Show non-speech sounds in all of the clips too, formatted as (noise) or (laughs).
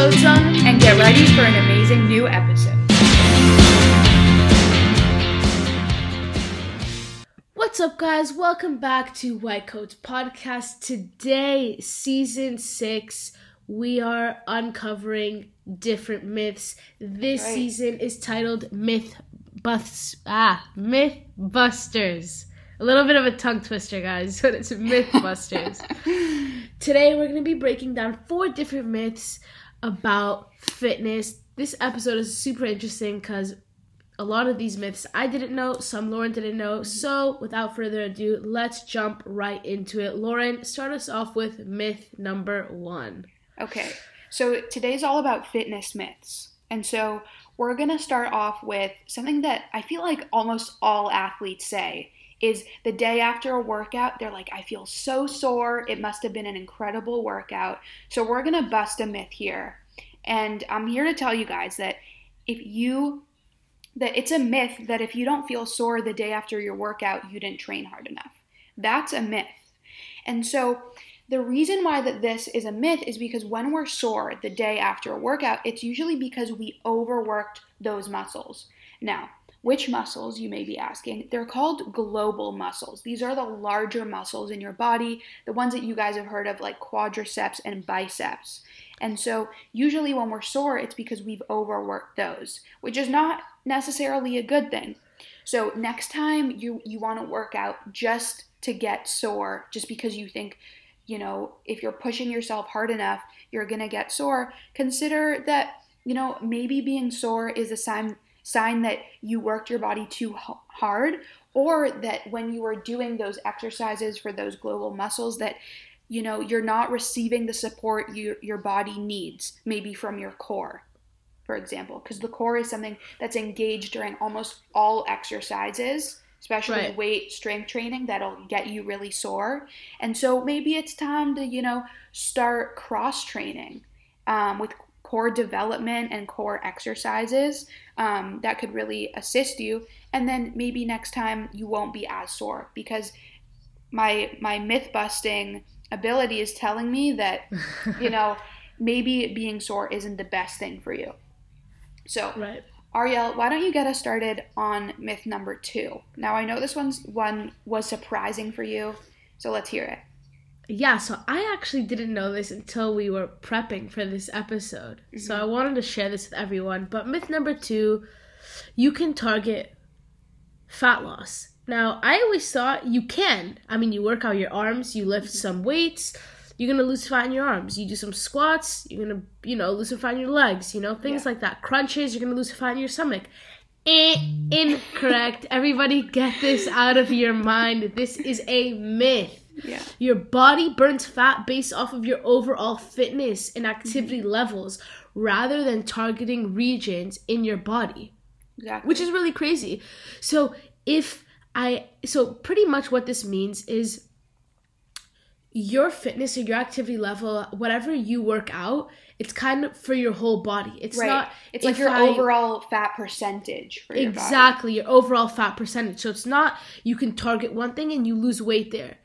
codes on and get ready for an amazing new episode. What's up, guys? Welcome back to White Coats Podcast. Today, season six, we are uncovering different myths. This right. season is titled Myth Busts ah Myth Busters. A little bit of a tongue twister, guys, (laughs) but it's Mythbusters. (laughs) Today we're gonna be breaking down four different myths about fitness. This episode is super interesting because a lot of these myths I didn't know, some Lauren didn't know. So without further ado, let's jump right into it. Lauren, start us off with myth number one. Okay, so today's all about fitness myths. And so we're to start off with something that I feel like almost all athletes say is the day after a workout, they're like, I feel so sore. It must have been an incredible workout. So we're going to bust a myth here. And I'm here to tell you guys that if you that it's a myth that if you don't feel sore the day after your workout, you didn't train hard enough. That's a myth. And so the reason why that this is a myth is because when we're sore the day after a workout, it's usually because we overworked those muscles. Now, which muscles, you may be asking? They're called global muscles. These are the larger muscles in your body, the ones that you guys have heard of, like quadriceps and biceps. And so, usually when we're sore, it's because we've overworked those, which is not necessarily a good thing. So, next time you, you want to work out just to get sore, just because you think, you know, if you're pushing yourself hard enough, you're going to get sore, consider that, you know, maybe being sore is a sign sign that you worked your body too hard or that when you are doing those exercises for those global muscles that you know you're not receiving the support you, your body needs maybe from your core for example because the core is something that's engaged during almost all exercises especially right. weight strength training that'll get you really sore and so maybe it's time to you know start cross training um, with core development and core exercises um, that could really assist you. And then maybe next time you won't be as sore because my my myth busting ability is telling me that (laughs) you know maybe being sore isn't the best thing for you. So right. Ariel, why don't you get us started on myth number two? Now I know this one's one was surprising for you, so let's hear it yeah, so I actually didn't know this until we were prepping for this episode. Mm-hmm. So I wanted to share this with everyone. But myth number two, you can target fat loss. Now, I always thought you can. I mean, you work out your arms, you lift mm-hmm. some weights, you're gonna lose fat in your arms. You do some squats, you're gonna, you know, lose some fat in your legs, you know, things yeah. like that. Crunches, you're gonna lose fat in your stomach. Eh, incorrect. Everybody get this out of your mind. This is a myth. Yeah. Your body burns fat based off of your overall fitness and activity mm-hmm. levels rather than targeting regions in your body. Exactly. Which is really crazy. So if I so pretty much what this means is your fitness or your activity level, whatever you work out, it's kind of for your whole body. It's right. not. It's like your I, overall fat percentage. Your exactly, your overall fat percentage. So it's not you can target one thing and you lose weight there.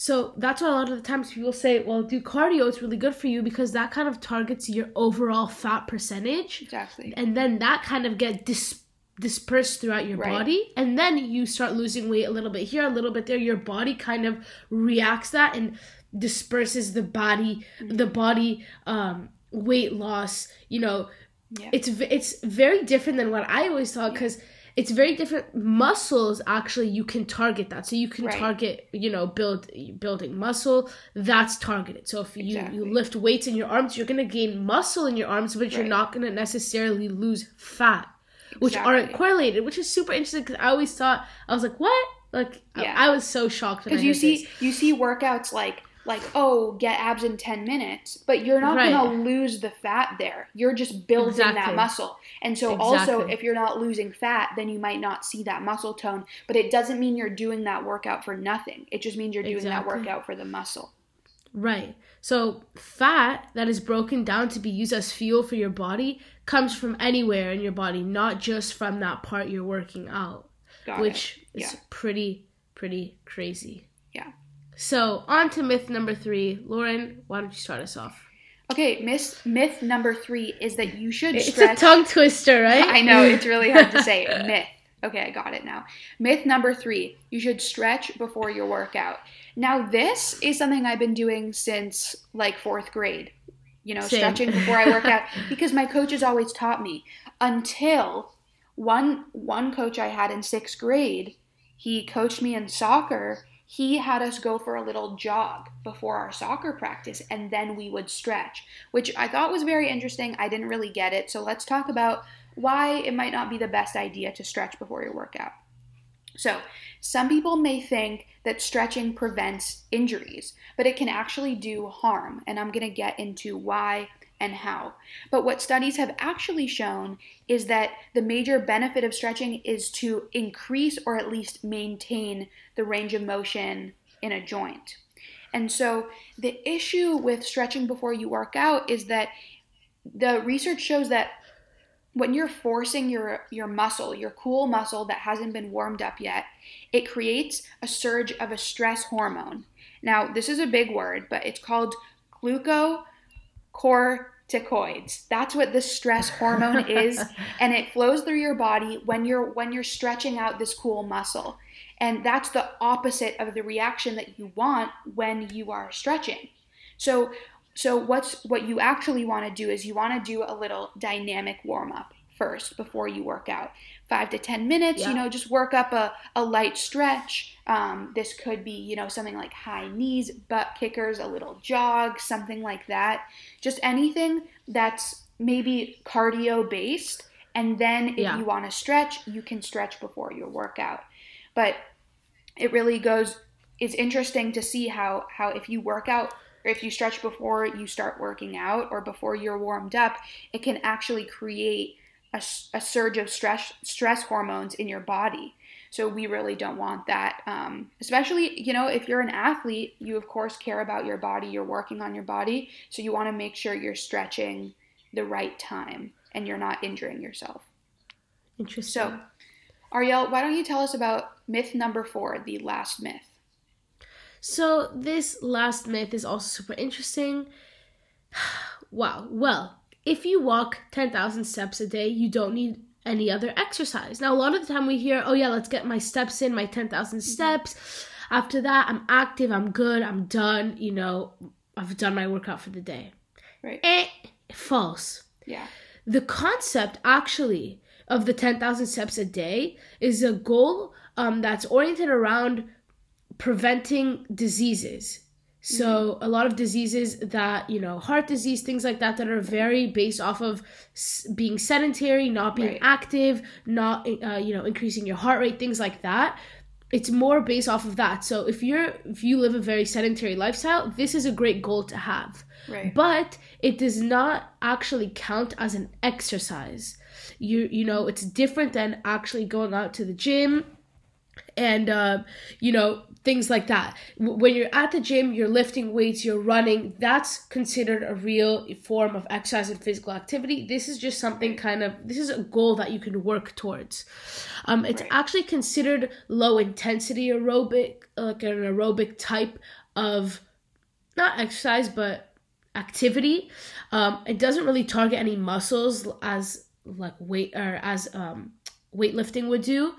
So that's why a lot of the times people say, well, do cardio, it's really good for you because that kind of targets your overall fat percentage. Exactly. And then that kind of get dis- dispersed throughout your right. body. And then you start losing weight a little bit here, a little bit there. Your body kind of reacts that and disperses the body, mm-hmm. the body um, weight loss. You know, yeah. it's it's very different than what I always thought because. Yeah it's very different muscles actually you can target that so you can right. target you know build building muscle that's targeted so if you, exactly. you lift weights in your arms you're going to gain muscle in your arms but right. you're not going to necessarily lose fat exactly. which aren't correlated which is super interesting because i always thought i was like what like yeah. I, I was so shocked because you see this. you see workouts like like, oh, get abs in 10 minutes, but you're not right. going to lose the fat there. You're just building exactly. that muscle. And so, exactly. also, if you're not losing fat, then you might not see that muscle tone, but it doesn't mean you're doing that workout for nothing. It just means you're doing exactly. that workout for the muscle. Right. So, fat that is broken down to be used as fuel for your body comes from anywhere in your body, not just from that part you're working out, Got which it. is yeah. pretty, pretty crazy. Yeah. So, on to myth number three. Lauren, why don't you start us off? Okay, myth myth number three is that you should. Stretch. It's stretch. a tongue twister, right? (laughs) I know it's really hard to say. (laughs) myth. Okay, I got it now. Myth number three: you should stretch before your workout. Now, this is something I've been doing since like fourth grade. You know, Same. stretching before I work out (laughs) because my coaches always taught me. Until one one coach I had in sixth grade, he coached me in soccer. He had us go for a little jog before our soccer practice, and then we would stretch, which I thought was very interesting. I didn't really get it, so let's talk about why it might not be the best idea to stretch before your workout. So, some people may think that stretching prevents injuries, but it can actually do harm, and I'm going to get into why and how. But what studies have actually shown is that the major benefit of stretching is to increase or at least maintain the range of motion in a joint. And so, the issue with stretching before you work out is that the research shows that when you're forcing your your muscle, your cool muscle that hasn't been warmed up yet, it creates a surge of a stress hormone. Now, this is a big word, but it's called glucocorticoids. That's what the stress hormone is, (laughs) and it flows through your body when you're when you're stretching out this cool muscle. And that's the opposite of the reaction that you want when you are stretching. So so what's what you actually want to do is you want to do a little dynamic warm up first before you work out. Five to ten minutes, Yeah. you know, just work up a, a light stretch. Um, this could be, you know, something like high knees, butt kickers, a little jog, something like that. Just anything that's maybe cardio based. And then if Yeah. you want to stretch, you can stretch before your workout. But it really goes it's interesting to see how how if you work out or if you stretch before you start working out or before you're warmed up it can actually create a, a surge of stress stress hormones in your body so we really don't want that um, especially you know if you're an athlete you of course care about your body you're working on your body so you want to make sure you're stretching the right time and you're not injuring yourself Interesting. so ariel why don't you tell us about myth number four the last myth So this last myth is also super interesting. (sighs) wow. Well, if you walk 10,000 steps a day, you don't need any other exercise. Now, a lot of the time we hear, oh, yeah, let's get my steps in, my 10,000 steps. After that, I'm active, I'm good, I'm done, you know, I've done my workout for the day. right Eh, false. yeah The concept actually of the 10,000 steps a day is a goal um, that's oriented around preventing diseases. So a lot of diseases that you know, heart disease, things like that, that are very based off of being sedentary, not being Right. active, not uh, you know, increasing your heart rate, things like that. It's more based off of that. So if you're if you live a very sedentary lifestyle, this is a great goal to have right but it does not actually count as an exercise you you know it's different than actually going out to the gym and uh, you know things like that. When you're at the gym you're lifting weights you're running that's considered a real form of exercise and physical activity. This is just something kind of this is a goal that you can work towards. Um, it's Right. actually considered low intensity aerobic like an aerobic type of not exercise but activity. Um it doesn't really target any muscles as like weight or as um weightlifting would do.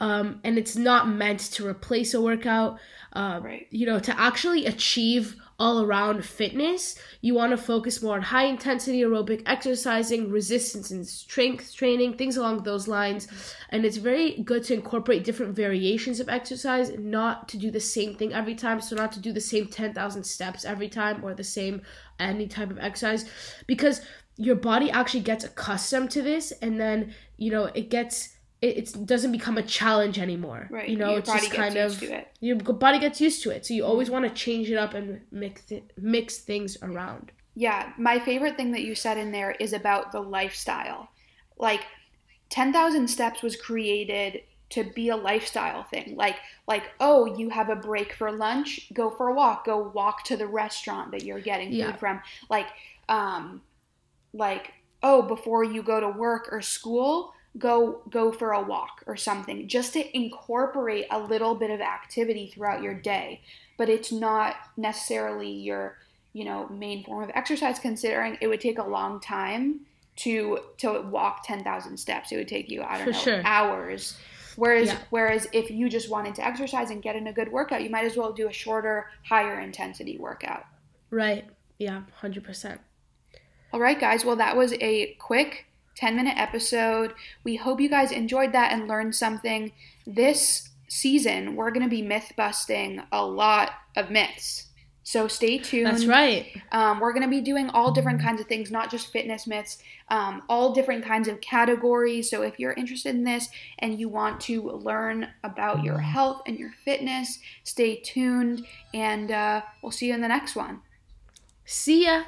Um and it's not meant to replace a workout. Um Right. you know to actually achieve all around fitness you want to focus more on high intensity aerobic exercising resistance and strength training things along those lines. And it's very good to incorporate different variations of exercise not to do the same thing every time. So not to do the same 10,000 steps every time or the same any type of exercise because your body actually gets accustomed to this. And then you know it gets it, it doesn't become a challenge anymore Right. you know Your it's just kind used of to it. your body gets used to it so you always want to change it up and mix it, mix things around Yeah, my favorite thing that you said in there is about the lifestyle. Like 10,000 steps was created to be a lifestyle thing. Like like oh, you have a break for lunch, go for a walk, go walk to the restaurant that you're getting Yeah. food from. Like um like oh, before you go to work or school, go go for a walk or something just to incorporate a little bit of activity throughout your day. But it's not necessarily your you know, main form of exercise, considering it would take a long time to to walk 10,000 steps. It would take you, I don't For know, sure. hours. Whereas Yeah. whereas if you just wanted to exercise and get in a good workout, you might as well do a shorter, higher intensity workout. Right. Yeah, 100%. All right, guys. Well, that was a quick 10 minute episode. We hope you guys enjoyed that and learned something. This season, we're going to be myth busting a lot of myths. So stay tuned. That's right. Um, we're going to be doing all different kinds of things, not just fitness myths, um, all different kinds of categories. So if you're interested in this and you want to learn about your health and your fitness, stay tuned and uh, we'll see you in the next one. See ya.